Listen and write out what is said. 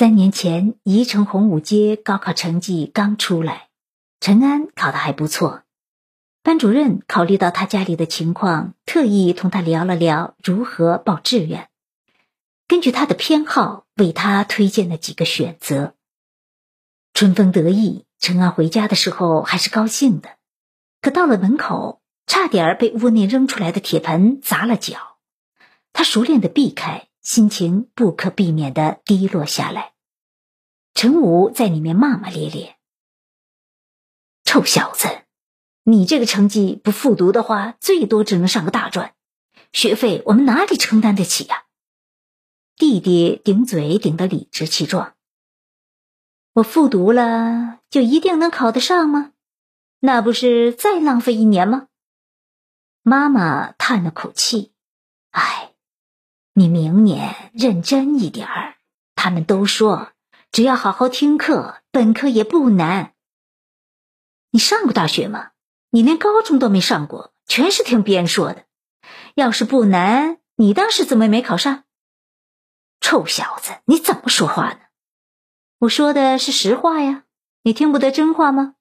三年前，宜城洪武街高考成绩刚出来，陈安考得还不错。班主任考虑到他家里的情况，特意同他聊了聊如何报志愿，根据他的偏好为他推荐了几个选择。春风得意，陈安回家的时候还是高兴的，可到了门口，差点被屋内扔出来的铁盆砸了脚，他熟练的避开。心情不可避免的低落下来，陈武在里面骂骂咧咧：“臭小子，你这个成绩不复读的话，最多只能上个大专，学费我们哪里承担得起呀？”弟弟顶嘴顶得理直气壮：“我复读了，就一定能考得上吗？那不是再浪费一年吗？”妈妈叹了口气：“唉。”你明年认真一点儿。他们都说，只要好好听课，本科也不难。你上过大学吗？你连高中都没上过，全是听别人说的。要是不难，你当时怎么没考上？臭小子，你怎么说话呢？我说的是实话呀，你听不得真话吗？